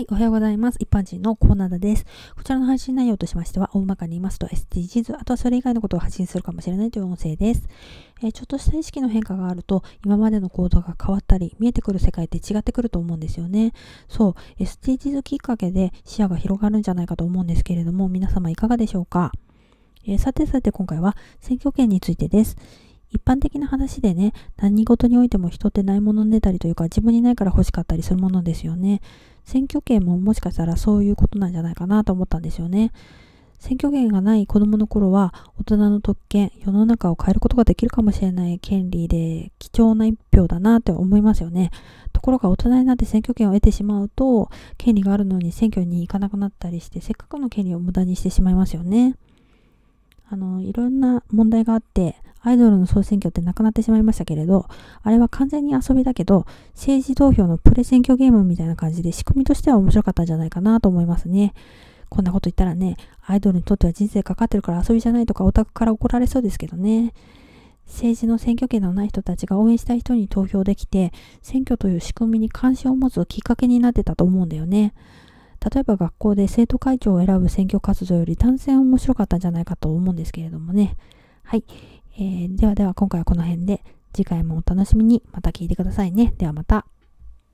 はい、おはようございます。一般人のコーナーです。こちらの配信内容としましては、大まかに言いますと SDGs、あとはそれ以外のことを発信するかもしれないという音声です。えー、ちょっとした意識の変化があると、今までの行動が変わったり、見えてくる世界って違ってくると思うんですよね。そう、SDGs きっかけで視野が広がるんじゃないかと思うんですけれども、皆様いかがでしょうか、えー、さてさて今回は選挙権についてです。一般的な話でね、何事においても人ってないものねたりというか自分にないから欲しかったりするものですよね。選挙権ももしかしたらそういうことなんじゃないかなと思ったんですよね。選挙権がない子供の頃は大人の特権、世の中を変えることができるかもしれない権利で貴重な一票だなって思いますよね。ところが大人になって選挙権を得てしまうと、権利があるのに選挙に行かなくなったりして、せっかくの権利を無駄にしてしまいますよね。あの、いろんな問題があって、アイドルの総選挙ってなくなってしまいましたけれど、あれは完全に遊びだけど、政治投票のプレ選挙ゲームみたいな感じで仕組みとしては面白かったんじゃないかなと思いますね。こんなこと言ったらね、アイドルにとっては人生かかってるから遊びじゃないとかオタクから怒られそうですけどね。政治の選挙権のない人たちが応援したい人に投票できて、選挙という仕組みに関心を持つきっかけになってたと思うんだよね。例えば学校で生徒会長を選ぶ選挙活動より単線面白かったんじゃないかと思うんですけれどもね。はい。えー、ではでは今回はこの辺で次回もお楽しみにまた聞いてくださいね。ではまた。